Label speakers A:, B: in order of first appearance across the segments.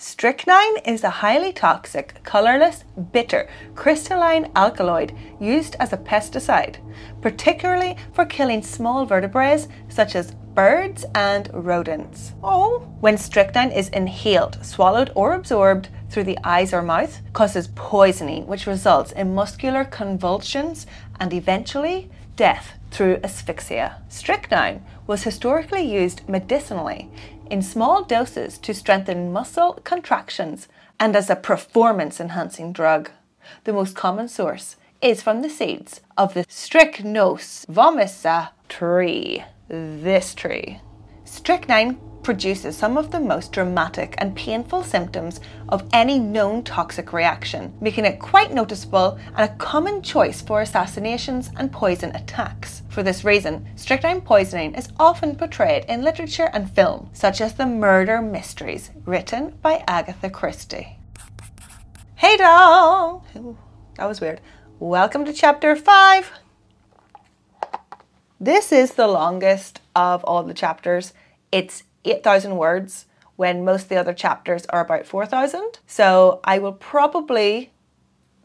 A: Strychnine is a highly toxic, colourless, bitter, crystalline alkaloid used as a pesticide, particularly for killing small vertebrates such as birds and rodents. Oh, when strychnine is inhaled, swallowed, or absorbed through the eyes or mouth, causes poisoning, which results in muscular convulsions and eventually death through asphyxia. Strychnine was historically used medicinally in small doses to strengthen muscle contractions and as a performance enhancing drug. The most common source is from the seeds of the Strychnos vomica tree. This tree. Strychnine produces some of the most dramatic and painful symptoms of any known toxic reaction, making it quite noticeable and a common choice for assassinations and poison attacks. For this reason, strychnine poisoning is often portrayed in literature and film, such as the murder mysteries written by Agatha Christie. Hey doll! That was weird. Welcome to chapter 5. This is the longest of all the chapters. It's 8,000 words when most of the other chapters are about 4,000. So I will probably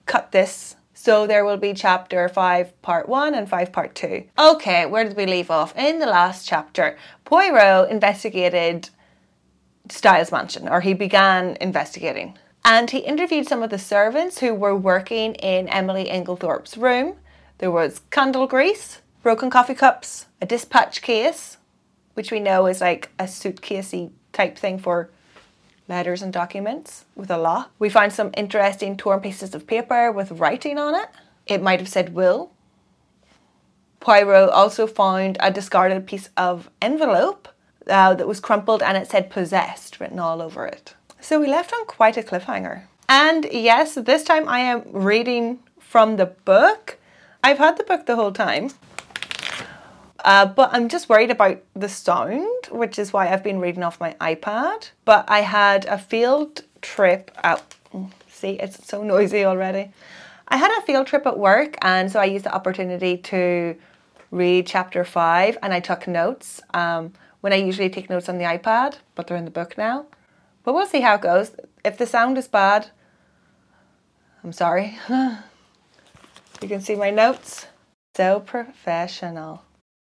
A: cut this. So there will be chapter 5 part 1 and 5 part 2. Okay, where did we leave off? In the last chapter, Poirot investigated Styles Mansion, or he began investigating. And he interviewed some of the servants who were working in Emily Inglethorpe's room. There was candle grease, broken coffee cups, a dispatch case, which we know is like a suitcasey type thing for letters and documents with a lock. We found some interesting torn pieces of paper with writing on it. It might have said will. Poirot also found a discarded piece of envelope uh, that was crumpled and it said possessed written all over it. So we left on quite a cliffhanger. And yes, this time I am reading from the book. I've had the book the whole time. Uh, but I'm just worried about the sound, which is why I've been reading off my iPad. But I had a field trip out. See, it's so noisy already. I had a field trip at work, and so I used the opportunity to read chapter five, and I took notes. Um, when I usually take notes on the iPad, but they're in the book now. But we'll see how it goes. If the sound is bad, I'm sorry. you can see my notes. So professional.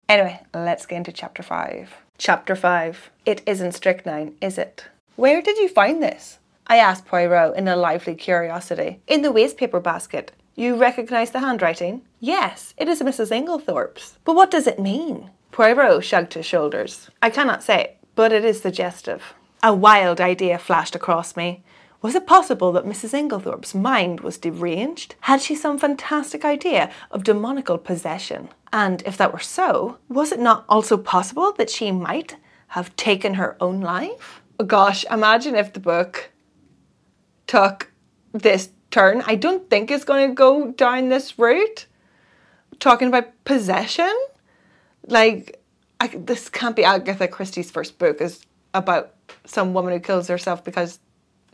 A: Anyway, let's get into chapter 5. Chapter 5. It isn't strychnine, is it? Where did you find this? I asked Poirot in a lively curiosity. In the wastepaper basket. You recognise the handwriting? Yes, it is Mrs. Inglethorpe's. But what does it mean? Poirot shrugged his shoulders. I cannot say, but it is suggestive. A wild idea flashed across me. Was it possible that Mrs. Inglethorpe's mind was deranged? Had she some fantastic idea of demonical possession? And if that were so, was it not also possible that she might have taken her own life? Gosh, imagine if the book took this turn. I don't think it's going to go down this route. Talking about possession? Like, I, this can't be Agatha Christie's first book, is about some woman who kills herself because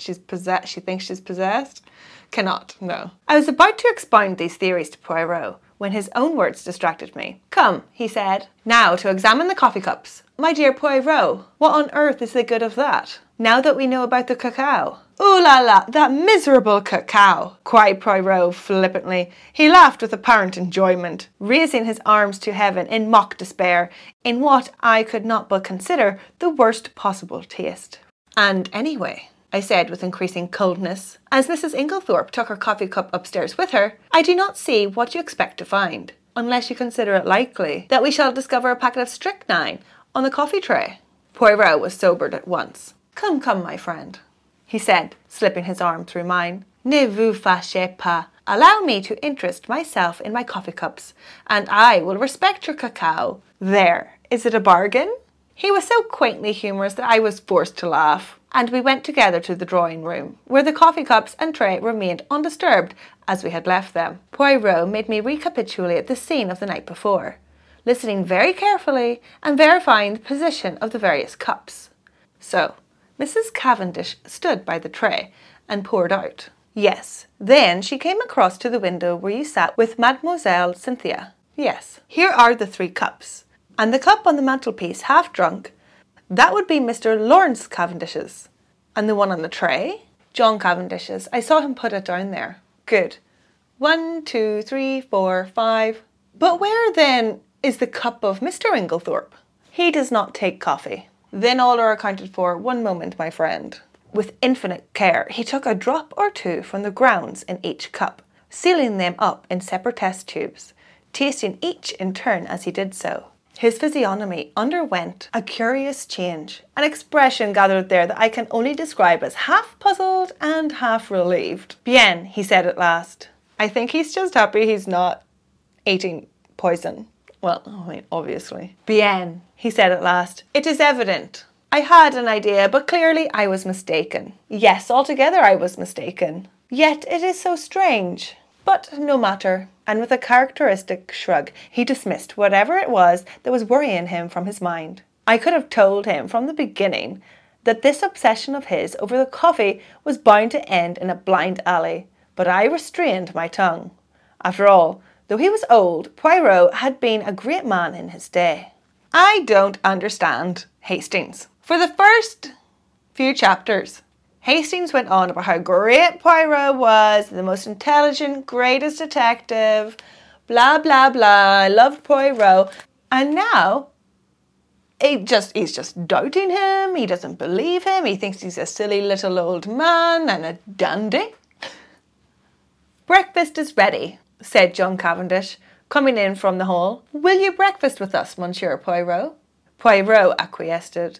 A: she's possessed, she thinks she's possessed. Cannot, no. I was about to expound these theories to Poirot when his own words distracted me. Come, he said, now to examine the coffee cups. My dear Poirot, what on earth is the good of that? Now that we know about the cacao. Ooh la la, that miserable cacao, cried Poirot flippantly. He laughed with apparent enjoyment, raising his arms to heaven in mock despair, in what I could not but consider the worst possible taste. And anyway, I said with increasing coldness. As Mrs. Inglethorpe took her coffee cup upstairs with her, I do not see what you expect to find, unless you consider it likely that we shall discover a packet of strychnine on the coffee tray. Poirot was sobered at once. Come, come, my friend, he said, slipping his arm through mine. Ne vous fâchez pas. Allow me to interest myself in my coffee cups, and I will respect your cacao. There, is it a bargain? He was so quaintly humorous that I was forced to laugh and we went together to the drawing room, where the coffee cups and tray remained undisturbed as we had left them. Poirot made me recapitulate the scene of the night before, listening very carefully and verifying the position of the various cups. So, Mrs. Cavendish stood by the tray and poured out. Yes. Then she came across to the window where you sat with Mademoiselle Cynthia. Yes. Here are the three cups. And the cup on the mantelpiece, half drunk, that would be Mr. Lawrence Cavendish's. And the one on the tray? John Cavendish's. I saw him put it down there. Good. One, two, three, four, five. But where then is the cup of Mr. Inglethorpe? He does not take coffee. Then all are accounted for. One moment, my friend. With infinite care, he took a drop or two from the grounds in each cup, sealing them up in separate test tubes, tasting each in turn as he did so. His physiognomy underwent a curious change, an expression gathered there that I can only describe as half puzzled and half relieved. Bien, he said at last. I think he's just happy he's not eating poison. Well, I mean, obviously. Bien, he said at last. It is evident. I had an idea, but clearly I was mistaken. Yes, altogether I was mistaken. Yet it is so strange. But no matter. And with a characteristic shrug, he dismissed whatever it was that was worrying him from his mind. I could have told him from the beginning that this obsession of his over the coffee was bound to end in a blind alley, but I restrained my tongue. After all, though he was old, Poirot had been a great man in his day. I don't understand Hastings. For the first few chapters, Hastings went on about how great Poirot was, the most intelligent, greatest detective, blah blah blah. I loved Poirot. And now he just he's just doubting him, he doesn't believe him, he thinks he's a silly little old man and a dandy. Breakfast is ready, said John Cavendish, coming in from the hall. Will you breakfast with us, Monsieur Poirot? Poirot acquiesced.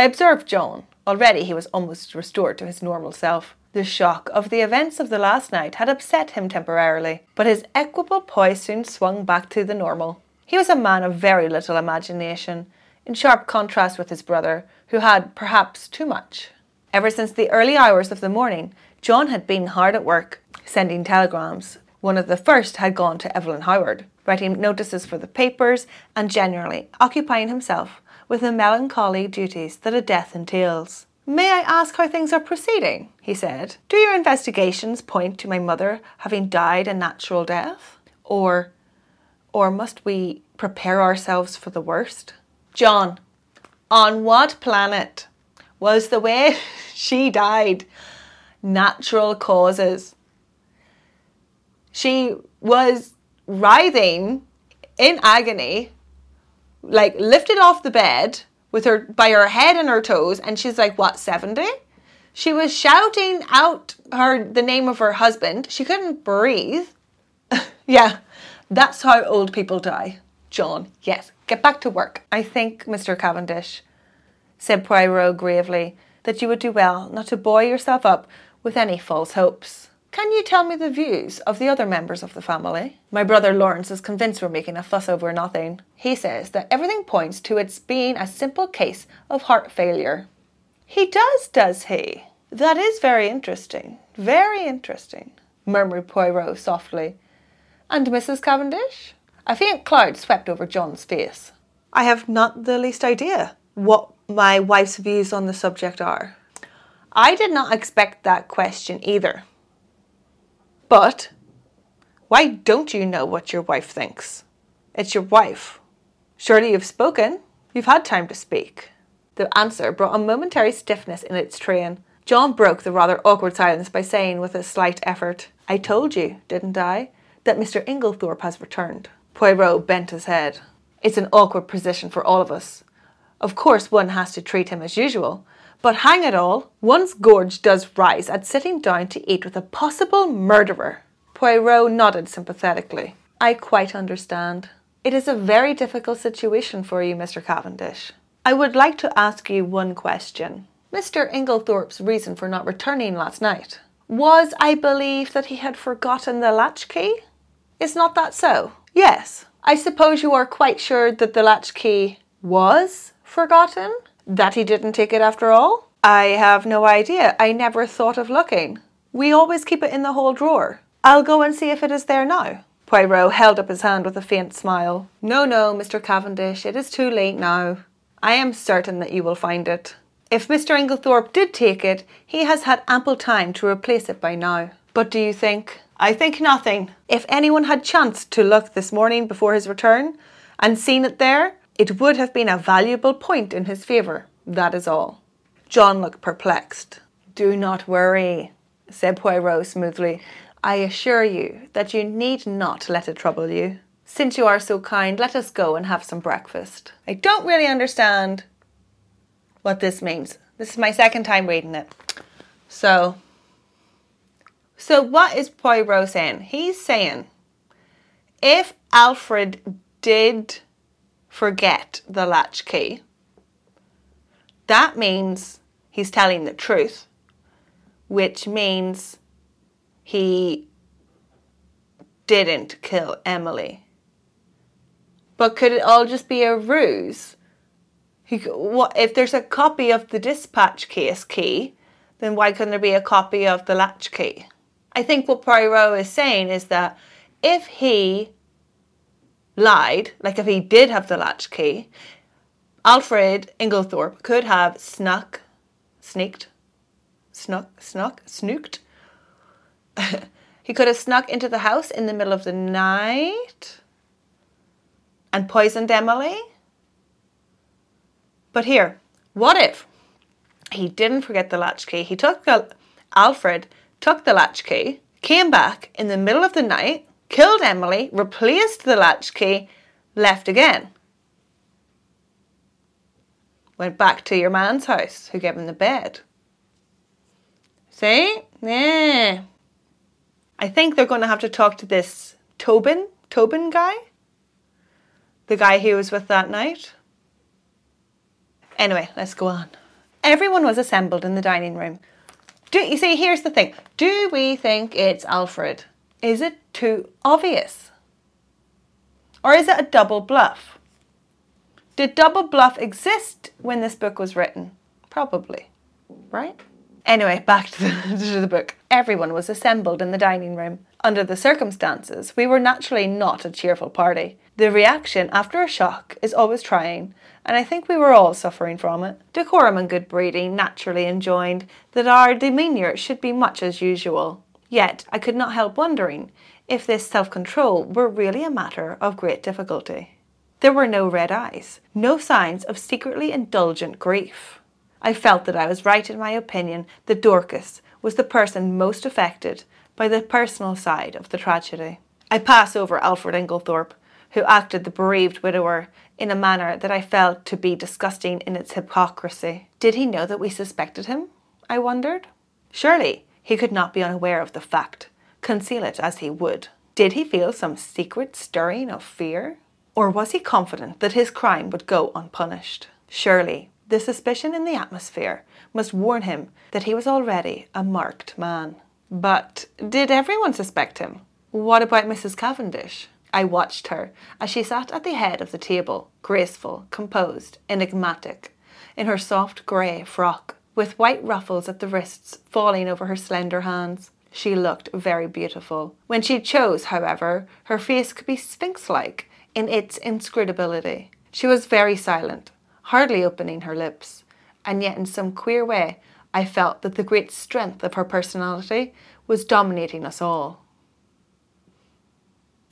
A: I observed John. Already he was almost restored to his normal self. The shock of the events of the last night had upset him temporarily, but his equable poise soon swung back to the normal. He was a man of very little imagination, in sharp contrast with his brother, who had perhaps too much. Ever since the early hours of the morning, John had been hard at work, sending telegrams. One of the first had gone to Evelyn Howard, writing notices for the papers, and generally occupying himself with the melancholy duties that a death entails. May I ask how things are proceeding? he said. Do your investigations point to my mother having died a natural death? Or or must we prepare ourselves for the worst? John, on what planet was the way she died natural causes? She was writhing in agony like lifted off the bed with her by her head and her toes and she's like what 70 she was shouting out her the name of her husband. She couldn't breathe. Yeah that's how old people die. John yes get back to work. I think mr cavendish said poirot gravely that you would do well not to buoy yourself up with any false hopes can you tell me the views of the other members of the family? My brother Lawrence is convinced we're making a fuss over nothing. He says that everything points to its being a simple case of heart failure. He does, does he? That is very interesting. Very interesting, murmured Poirot softly. And Mrs. Cavendish? A faint cloud swept over John's face. I have not the least idea what my wife's views on the subject are. I did not expect that question either. But why don't you know what your wife thinks? It's your wife. Surely you've spoken. You've had time to speak. The answer brought a momentary stiffness in its train. John broke the rather awkward silence by saying with a slight effort, I told you, didn't I, that Mr. Inglethorpe has returned. Poirot bent his head. It's an awkward position for all of us. Of course, one has to treat him as usual, but hang it all, one's gorge does rise at sitting down to eat with a possible murderer. Poirot nodded sympathetically. I quite understand. It is a very difficult situation for you, Mr. Cavendish. I would like to ask you one question. Mr. Inglethorpe's reason for not returning last night was, I believe, that he had forgotten the latchkey. Is not that so? Yes. I suppose you are quite sure that the latchkey was forgotten? That he didn't take it after all? I have no idea. I never thought of looking. We always keep it in the hall drawer. I'll go and see if it is there now. Poirot held up his hand with a faint smile. No, no, Mr. Cavendish, it is too late now. I am certain that you will find it. If Mr. Inglethorpe did take it, he has had ample time to replace it by now. But do you think? I think nothing. If anyone had chanced to look this morning before his return and seen it there, it would have been a valuable point in his favour, that is all. John looked perplexed. Do not worry, said Poirot smoothly. I assure you that you need not let it trouble you. Since you are so kind, let us go and have some breakfast. I don't really understand what this means. This is my second time reading it. So, so what is Poirot saying? He's saying if Alfred did forget the latchkey, that means he's telling the truth, which means he didn't kill Emily. But could it all just be a ruse? He, what if there's a copy of the dispatch case key? Then why couldn't there be a copy of the latch key? I think what Poirot is saying is that if he lied, like if he did have the latch key, Alfred Inglethorpe could have snuck, sneaked, snuck, snuck, snooked. he could have snuck into the house in the middle of the night and poisoned Emily. But here, what if he didn't forget the latchkey? He took the, Alfred took the latchkey, came back in the middle of the night, killed Emily, replaced the latchkey, left again. Went back to your man's house who gave him the bed. See? Yeah. I think they're going to have to talk to this Tobin, Tobin guy. The guy he was with that night. Anyway, let's go on. Everyone was assembled in the dining room. Do you see? Here's the thing. Do we think it's Alfred? Is it too obvious? Or is it a double bluff? Did double bluff exist when this book was written? Probably, right? Anyway, back to the, to the book. Everyone was assembled in the dining room. Under the circumstances, we were naturally not a cheerful party. The reaction after a shock is always trying, and I think we were all suffering from it. Decorum and good breeding naturally enjoined that our demeanour should be much as usual. Yet I could not help wondering if this self control were really a matter of great difficulty. There were no red eyes, no signs of secretly indulgent grief. I felt that I was right in my opinion that Dorcas was the person most affected by the personal side of the tragedy. I pass over Alfred Inglethorpe, who acted the bereaved widower in a manner that I felt to be disgusting in its hypocrisy. Did he know that we suspected him? I wondered. Surely he could not be unaware of the fact, conceal it as he would. Did he feel some secret stirring of fear? Or was he confident that his crime would go unpunished? Surely the suspicion in the atmosphere must warn him that he was already a marked man. But did everyone suspect him? What about Mrs. Cavendish? I watched her as she sat at the head of the table, graceful, composed, enigmatic, in her soft grey frock, with white ruffles at the wrists falling over her slender hands. She looked very beautiful. When she chose, however, her face could be sphinx like in its inscrutability. She was very silent, hardly opening her lips, and yet in some queer way I felt that the great strength of her personality was dominating us all.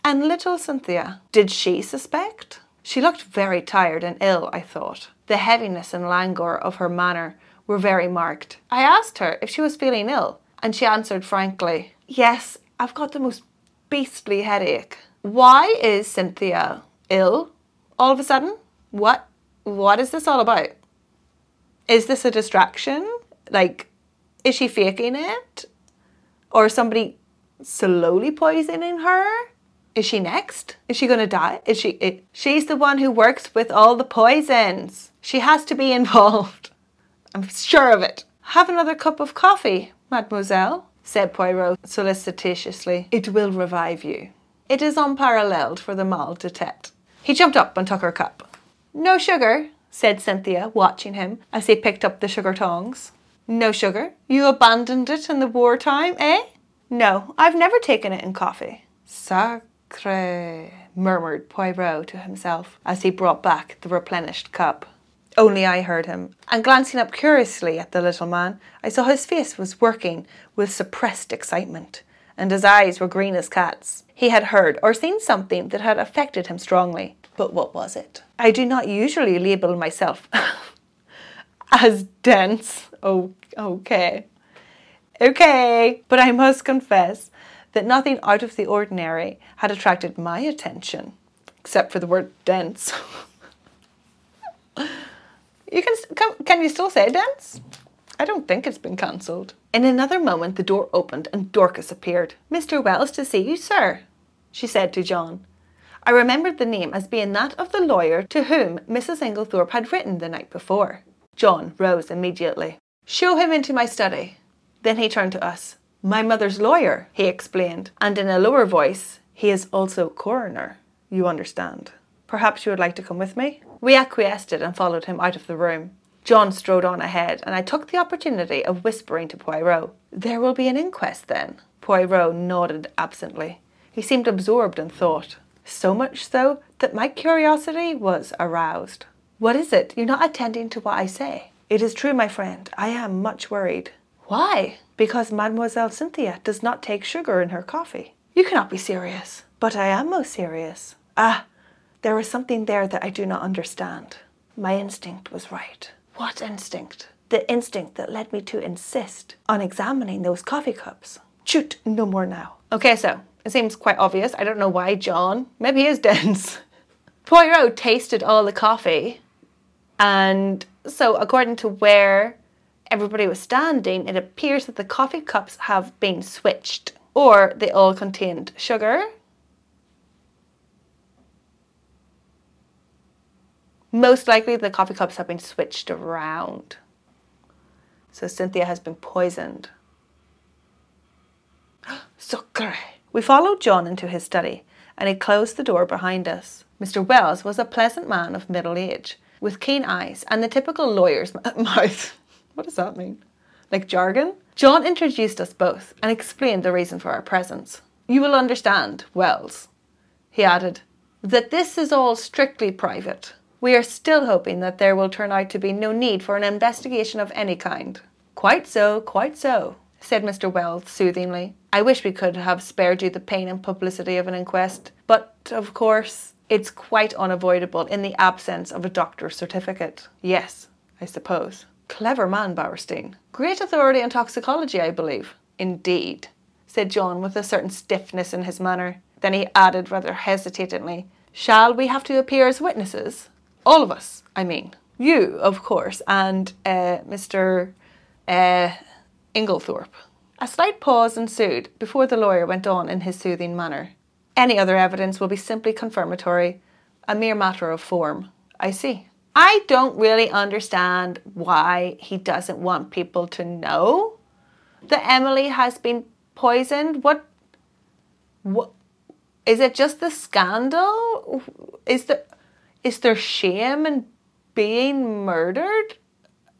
A: And little Cynthia, did she suspect? She looked very tired and ill, I thought. The heaviness and languor of her manner were very marked. I asked her if she was feeling ill, and she answered frankly, Yes, I've got the most beastly headache. Why is Cynthia ill all of a sudden? What what is this all about? Is this a distraction? Like is she faking it? Or somebody slowly poisoning her? Is she next? Is she going to die? Is she it, she's the one who works with all the poisons. She has to be involved. I'm sure of it. Have another cup of coffee, mademoiselle, said Poirot solicitously. It will revive you. It is unparalleled for the mal de tete. He jumped up and took her cup. No sugar, said Cynthia, watching him as he picked up the sugar tongs. No sugar? You abandoned it in the wartime, eh? No, I've never taken it in coffee. Sacre, murmured Poirot to himself as he brought back the replenished cup. Only I heard him, and glancing up curiously at the little man, I saw his face was working with suppressed excitement, and his eyes were green as cats. He had heard or seen something that had affected him strongly. But what was it? I do not usually label myself as dense. Oh, okay. Okay, but I must confess that nothing out of the ordinary had attracted my attention, except for the word dense. you can, can, can you still say dance? I don't think it's been cancelled. In another moment, the door opened and Dorcas appeared. Mr. Wells to see you, sir, she said to John. I remembered the name as being that of the lawyer to whom Mrs. Inglethorpe had written the night before. John rose immediately. Show him into my study. Then he turned to us. My mother's lawyer, he explained, and in a lower voice, he is also coroner. You understand. Perhaps you would like to come with me? We acquiesced and followed him out of the room. John strode on ahead, and I took the opportunity of whispering to Poirot. There will be an inquest then. Poirot nodded absently. He seemed absorbed in thought. So much so that my curiosity was aroused. What is it? You're not attending to what I say. It is true, my friend. I am much worried. Why? Because Mademoiselle Cynthia does not take sugar in her coffee. You cannot be serious. But I am most serious. Ah, there is something there that I do not understand. My instinct was right. What instinct? The instinct that led me to insist on examining those coffee cups. Shoot, no more now. Okay, so it seems quite obvious. I don't know why John. Maybe he is dense. Poirot tasted all the coffee, and so according to where everybody was standing, it appears that the coffee cups have been switched, or they all contained sugar. Most likely, the coffee cups have been switched around. So Cynthia has been poisoned. Sucre! We followed John into his study, and he closed the door behind us. Mr. Wells was a pleasant man of middle age, with keen eyes and the typical lawyer's mouth. What does that mean? Like jargon? John introduced us both and explained the reason for our presence. You will understand, Wells, he added, that this is all strictly private. We are still hoping that there will turn out to be no need for an investigation of any kind. Quite so, quite so, said Mr. Wells soothingly. I wish we could have spared you the pain and publicity of an inquest, but of course, it's quite unavoidable in the absence of a doctor's certificate. Yes, I suppose. Clever man, Bauerstein. Great authority on toxicology, I believe. Indeed, said John with a certain stiffness in his manner. Then he added rather hesitatingly, Shall we have to appear as witnesses? All of us, I mean. You, of course, and uh, Mr. Uh, Inglethorpe. A slight pause ensued before the lawyer went on in his soothing manner. Any other evidence will be simply confirmatory, a mere matter of form. I see. I don't really understand why he doesn't want people to know that Emily has been poisoned. What? What? Is it just the scandal? Is there is there shame in being murdered?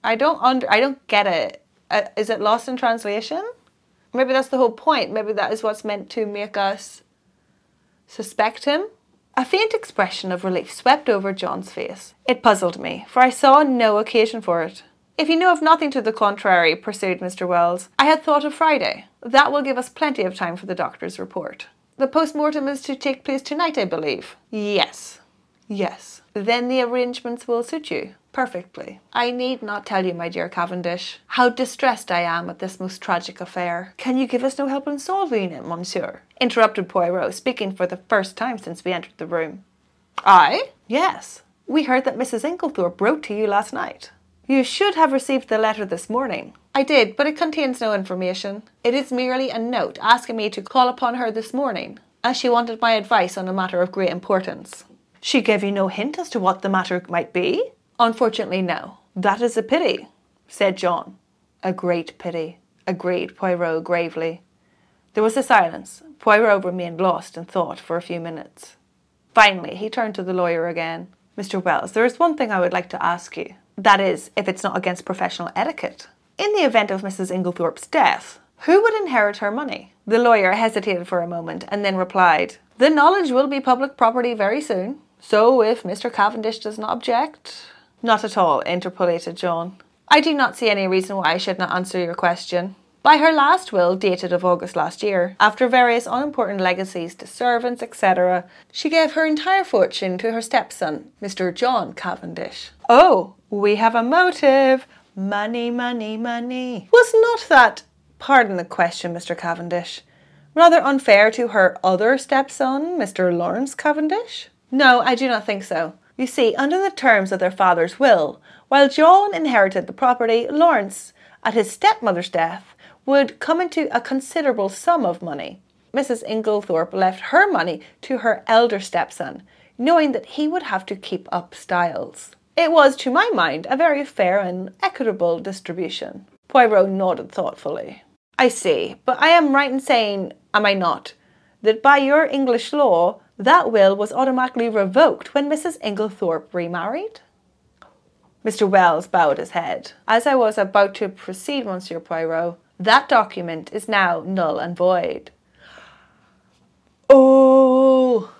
A: I don't under I don't get it. Uh, is it lost in translation? Maybe that's the whole point. Maybe that is what's meant to make us suspect him. A faint expression of relief swept over John's face. It puzzled me, for I saw no occasion for it. If you know of nothing to the contrary, pursued Mr. Wells, I had thought of Friday. That will give us plenty of time for the doctor's report. The post mortem is to take place tonight, I believe. Yes. Yes. Then the arrangements will suit you. Perfectly. I need not tell you, my dear Cavendish, how distressed I am at this most tragic affair. Can you give us no help in solving it, monsieur? interrupted Poirot, speaking for the first time since we entered the room. I? Yes. We heard that Mrs. Inglethorpe wrote to you last night. You should have received the letter this morning. I did, but it contains no information. It is merely a note asking me to call upon her this morning, as she wanted my advice on a matter of great importance. She gave you no hint as to what the matter might be? Unfortunately, no. That is a pity, said John. A great pity, agreed Poirot gravely. There was a silence. Poirot remained lost in thought for a few minutes. Finally, he turned to the lawyer again. Mr. Wells, there is one thing I would like to ask you. That is, if it's not against professional etiquette. In the event of Mrs. Inglethorpe's death, who would inherit her money? The lawyer hesitated for a moment and then replied, The knowledge will be public property very soon. So if Mr. Cavendish does not object, not at all, interpolated John. I do not see any reason why I should not answer your question. By her last will, dated of August last year, after various unimportant legacies to servants, etc., she gave her entire fortune to her stepson, Mr. John Cavendish. Oh, we have a motive. Money, money, money. Was not that Pardon the question, Mr. Cavendish. Rather unfair to her other stepson, Mr. Lawrence Cavendish? No, I do not think so. You see, under the terms of their father's will, while John inherited the property, Lawrence, at his stepmother's death, would come into a considerable sum of money. Mrs. Inglethorpe left her money to her elder stepson, knowing that he would have to keep up Styles. It was, to my mind, a very fair and equitable distribution. Poirot nodded thoughtfully. I see, but I am right in saying, am I not, that by your English law, that will was automatically revoked when Mrs. Inglethorpe remarried? Mr. Wells bowed his head. As I was about to proceed, Monsieur Poirot, that document is now null and void. Oh!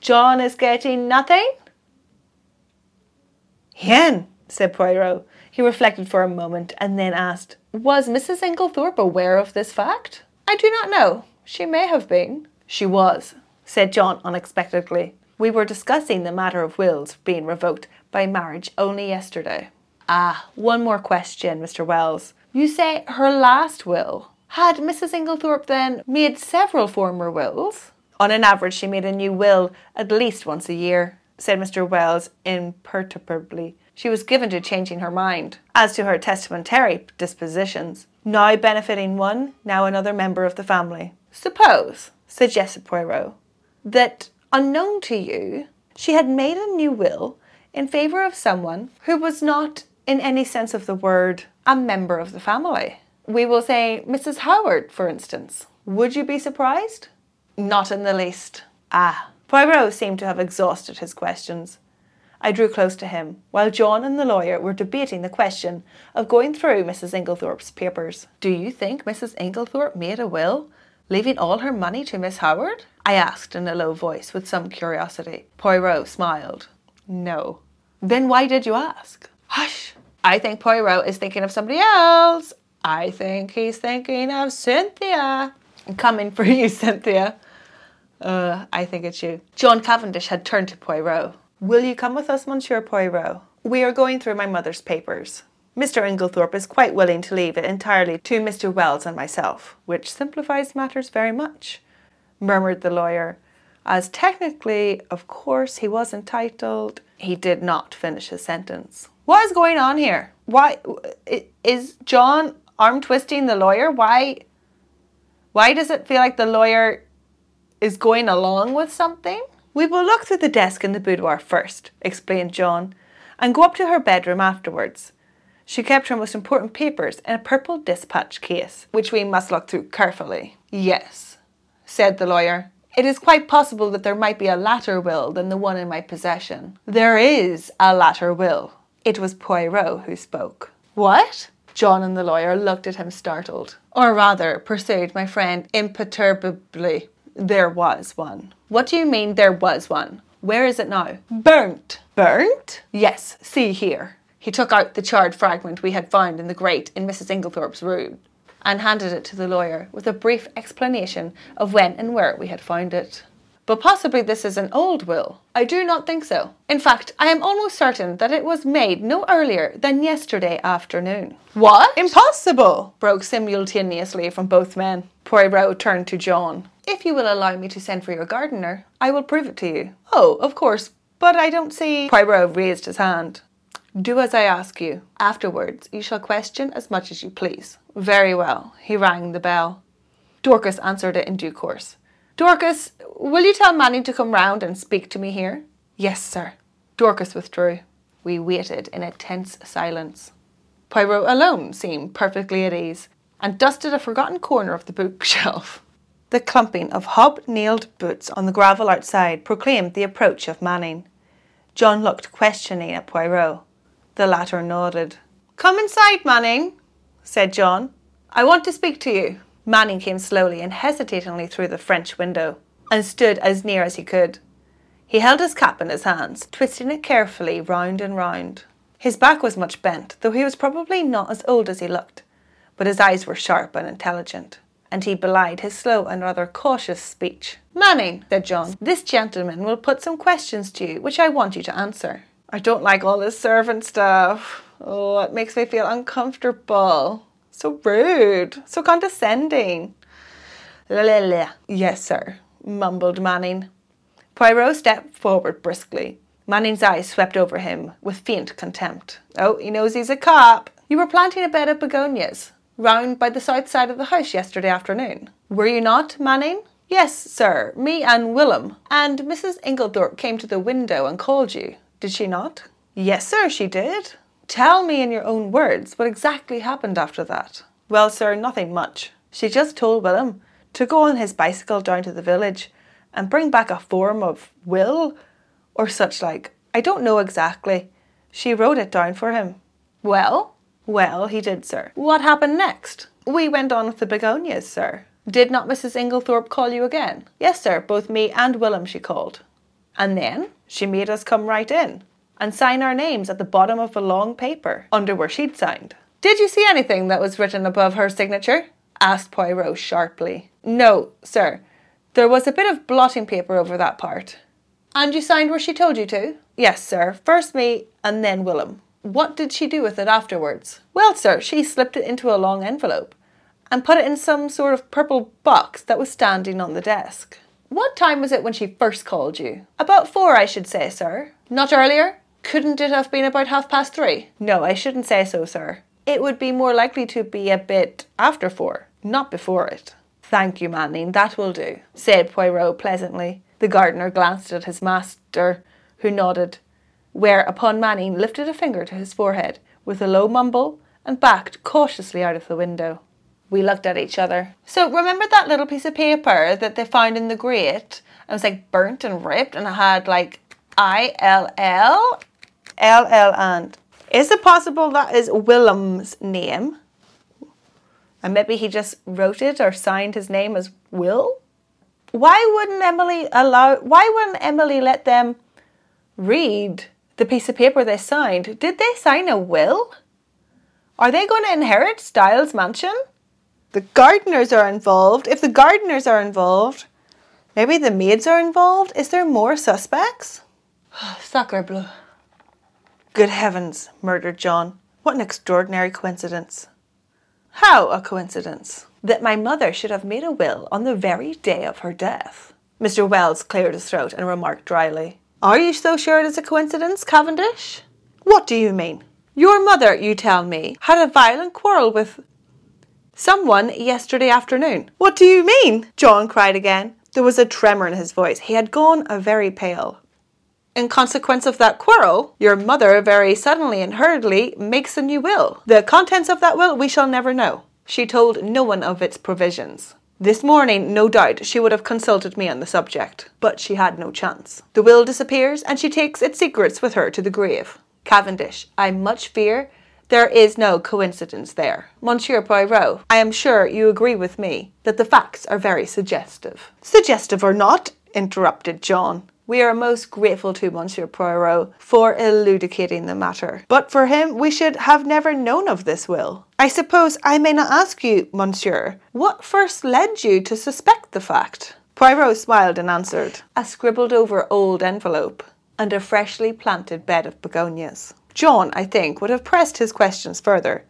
A: John is getting nothing? Hein, said Poirot. He reflected for a moment and then asked, Was Mrs. Inglethorpe aware of this fact? I do not know. She may have been. She was, said John unexpectedly. We were discussing the matter of wills being revoked by marriage only yesterday. Ah, one more question, Mr. Wells. You say her last will. Had Mrs. Inglethorpe then made several former wills? On an average, she made a new will at least once a year, said Mr. Wells imperturbably. She was given to changing her mind as to her testamentary dispositions, now benefiting one, now another member of the family. Suppose, suggested Poirot, that unknown to you, she had made a new will in favour of someone who was not, in any sense of the word, a member of the family. We will say Mrs. Howard, for instance. Would you be surprised? Not in the least. Ah. Poirot seemed to have exhausted his questions. I drew close to him, while John and the lawyer were debating the question of going through Mrs. Inglethorpe's papers. Do you think Mrs. Inglethorpe made a will, leaving all her money to Miss Howard? I asked in a low voice with some curiosity. Poirot smiled. No. Then why did you ask? Hush! I think Poirot is thinking of somebody else. I think he's thinking of Cynthia. Coming for you, Cynthia. Uh, I think it's you. John Cavendish had turned to Poirot. Will you come with us, Monsieur Poirot? We are going through my mother's papers. Mr. Inglethorpe is quite willing to leave it entirely to Mr. Wells and myself, which simplifies matters very much, murmured the lawyer, as technically, of course, he was entitled. He did not finish his sentence. What is going on here? Why is John arm twisting the lawyer? Why? Why does it feel like the lawyer is going along with something? We will look through the desk in the boudoir first, explained John, and go up to her bedroom afterwards. She kept her most important papers in a purple dispatch case, which we must look through carefully. Yes, said the lawyer. It is quite possible that there might be a latter will than the one in my possession. There is a latter will. It was Poirot who spoke. What? John and the lawyer looked at him startled. Or rather, pursued my friend imperturbably. There was one. What do you mean there was one? Where is it now? Burnt. Burnt? Yes, see here. He took out the charred fragment we had found in the grate in Mrs. Inglethorpe's room and handed it to the lawyer with a brief explanation of when and where we had found it. But possibly this is an old will. I do not think so. In fact, I am almost certain that it was made no earlier than yesterday afternoon. What? Impossible! broke simultaneously from both men. Poirot turned to John. If you will allow me to send for your gardener, I will prove it to you. Oh, of course, but I don't see. Poirot raised his hand. Do as I ask you. Afterwards, you shall question as much as you please. Very well. He rang the bell. Dorcas answered it in due course. Dorcas, will you tell Manning to come round and speak to me here? Yes, sir. Dorcas withdrew. We waited in a tense silence. Poirot alone seemed perfectly at ease and dusted a forgotten corner of the bookshelf. The clumping of hob-nailed boots on the gravel outside proclaimed the approach of Manning. John looked questioning at Poirot. The latter nodded. Come inside, Manning, said John. I want to speak to you. Manning came slowly and hesitatingly through the French window and stood as near as he could. He held his cap in his hands, twisting it carefully round and round. His back was much bent, though he was probably not as old as he looked, but his eyes were sharp and intelligent, and he belied his slow and rather cautious speech. Manning, said John, this gentleman will put some questions to you which I want you to answer. I don't like all this servant stuff, Oh, it makes me feel uncomfortable. So rude. So condescending. Yes, sir, mumbled Manning. Poirot stepped forward briskly. Manning's eyes swept over him with faint contempt. Oh, he knows he's a cop. You were planting a bed of begonias round by the south side of the house yesterday afternoon. Were you not, Manning? Yes, sir. Me and Willem. And Mrs. Inglethorpe came to the window and called you. Did she not? Yes, sir, she did. Tell me in your own words what exactly happened after that. Well, sir, nothing much. She just told Willem to go on his bicycle down to the village and bring back a form of will or such like. I don't know exactly. She wrote it down for him. Well? Well, he did, sir. What happened next? We went on with the begonias, sir. Did not Mrs. Inglethorpe call you again? Yes, sir, both me and Willem she called. And then she made us come right in and sign our names at the bottom of a long paper under where she'd signed. Did you see anything that was written above her signature? asked Poirot sharply. No, sir. There was a bit of blotting paper over that part. And you signed where she told you to? Yes, sir. First me and then Willem. What did she do with it afterwards? Well, sir, she slipped it into a long envelope and put it in some sort of purple box that was standing on the desk. What time was it when she first called you? About four, I should say, sir. Not earlier? Couldn't it have been about half past three? No, I shouldn't say so, sir. It would be more likely to be a bit after four, not before it. Thank you, Manning, that will do, said Poirot pleasantly. The gardener glanced at his master, who nodded, whereupon Manning lifted a finger to his forehead with a low mumble and backed cautiously out of the window. We looked at each other. So remember that little piece of paper that they found in the grate? It was like burnt and ripped and it had like I L L L L and is it possible that is Willem's name? And maybe he just wrote it or signed his name as Will? Why wouldn't Emily allow why wouldn't Emily let them read the piece of paper they signed? Did they sign a will? Are they going to inherit Styles Mansion? The gardeners are involved. If the gardeners are involved, maybe the maids are involved. Is there more suspects? Sacre bleu. Good heavens, murdered John. What an extraordinary coincidence. How a coincidence? That my mother should have made a will on the very day of her death. Mr. Wells cleared his throat and remarked dryly, Are you so sure it is a coincidence, Cavendish? What do you mean? Your mother, you tell me, had a violent quarrel with someone yesterday afternoon. What do you mean? John cried again. There was a tremor in his voice. He had gone a very pale. In consequence of that quarrel, your mother very suddenly and hurriedly makes a new will. The contents of that will we shall never know. She told no one of its provisions. This morning, no doubt, she would have consulted me on the subject, but she had no chance. The will disappears, and she takes its secrets with her to the grave. Cavendish, I much fear there is no coincidence there. Monsieur Poirot, I am sure you agree with me that the facts are very suggestive. Suggestive or not, interrupted John. We are most grateful to Monsieur Poirot for elucidating the matter. But for him, we should have never known of this will. I suppose I may not ask you, Monsieur, what first led you to suspect the fact? Poirot smiled and answered, A scribbled over old envelope and a freshly planted bed of begonias. John, I think, would have pressed his questions further,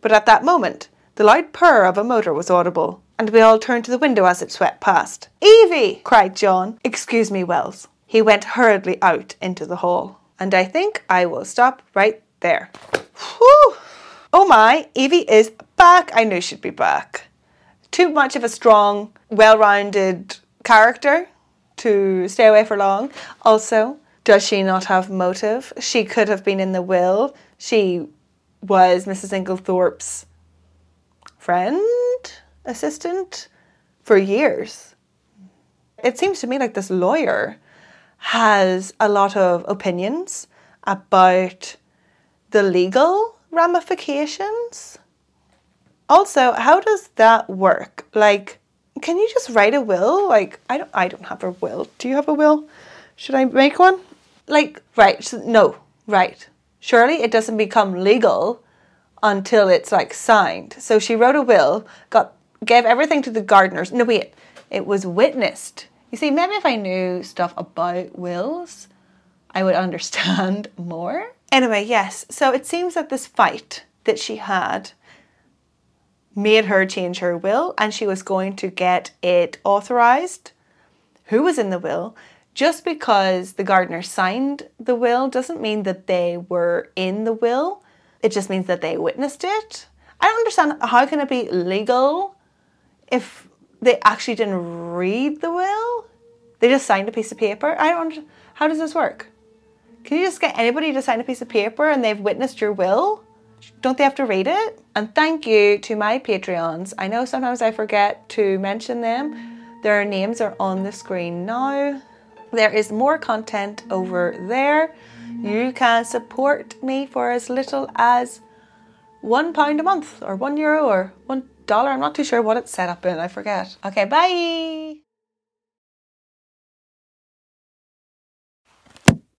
A: but at that moment the loud purr of a motor was audible, and we all turned to the window as it swept past. Evie! cried John. Excuse me, Wells. He went hurriedly out into the hall, and I think I will stop right there. Whew! Oh my, Evie is back. I knew she'd be back. Too much of a strong, well rounded character to stay away for long. Also, does she not have motive? She could have been in the will. She was Mrs. Inglethorpe's friend, assistant for years. It seems to me like this lawyer has a lot of opinions about the legal ramifications. Also, how does that work? Like, can you just write a will? Like, I don't I don't have a will. Do you have a will? Should I make one? Like right no right surely it doesn't become legal until it's like signed so she wrote a will got gave everything to the gardeners no wait it was witnessed you see maybe if i knew stuff about wills i would understand more Anyway, yes. So it seems that this fight that she had made her change her will and she was going to get it authorized. Who was in the will? Just because the gardener signed the will doesn't mean that they were in the will. It just means that they witnessed it. I don't understand how can it be legal if they actually didn't read the will? They just signed a piece of paper. I don't. How does this work? Can you just get anybody to sign a piece of paper and they've witnessed your will? Don't they have to read it? And thank you to my Patreons. I know sometimes I forget to mention them. Their names are on the screen now. There is more content over there. You can support me for as little as one pound a month or one euro or one dollar. I'm not too sure what it's set up in. I forget. Okay, bye.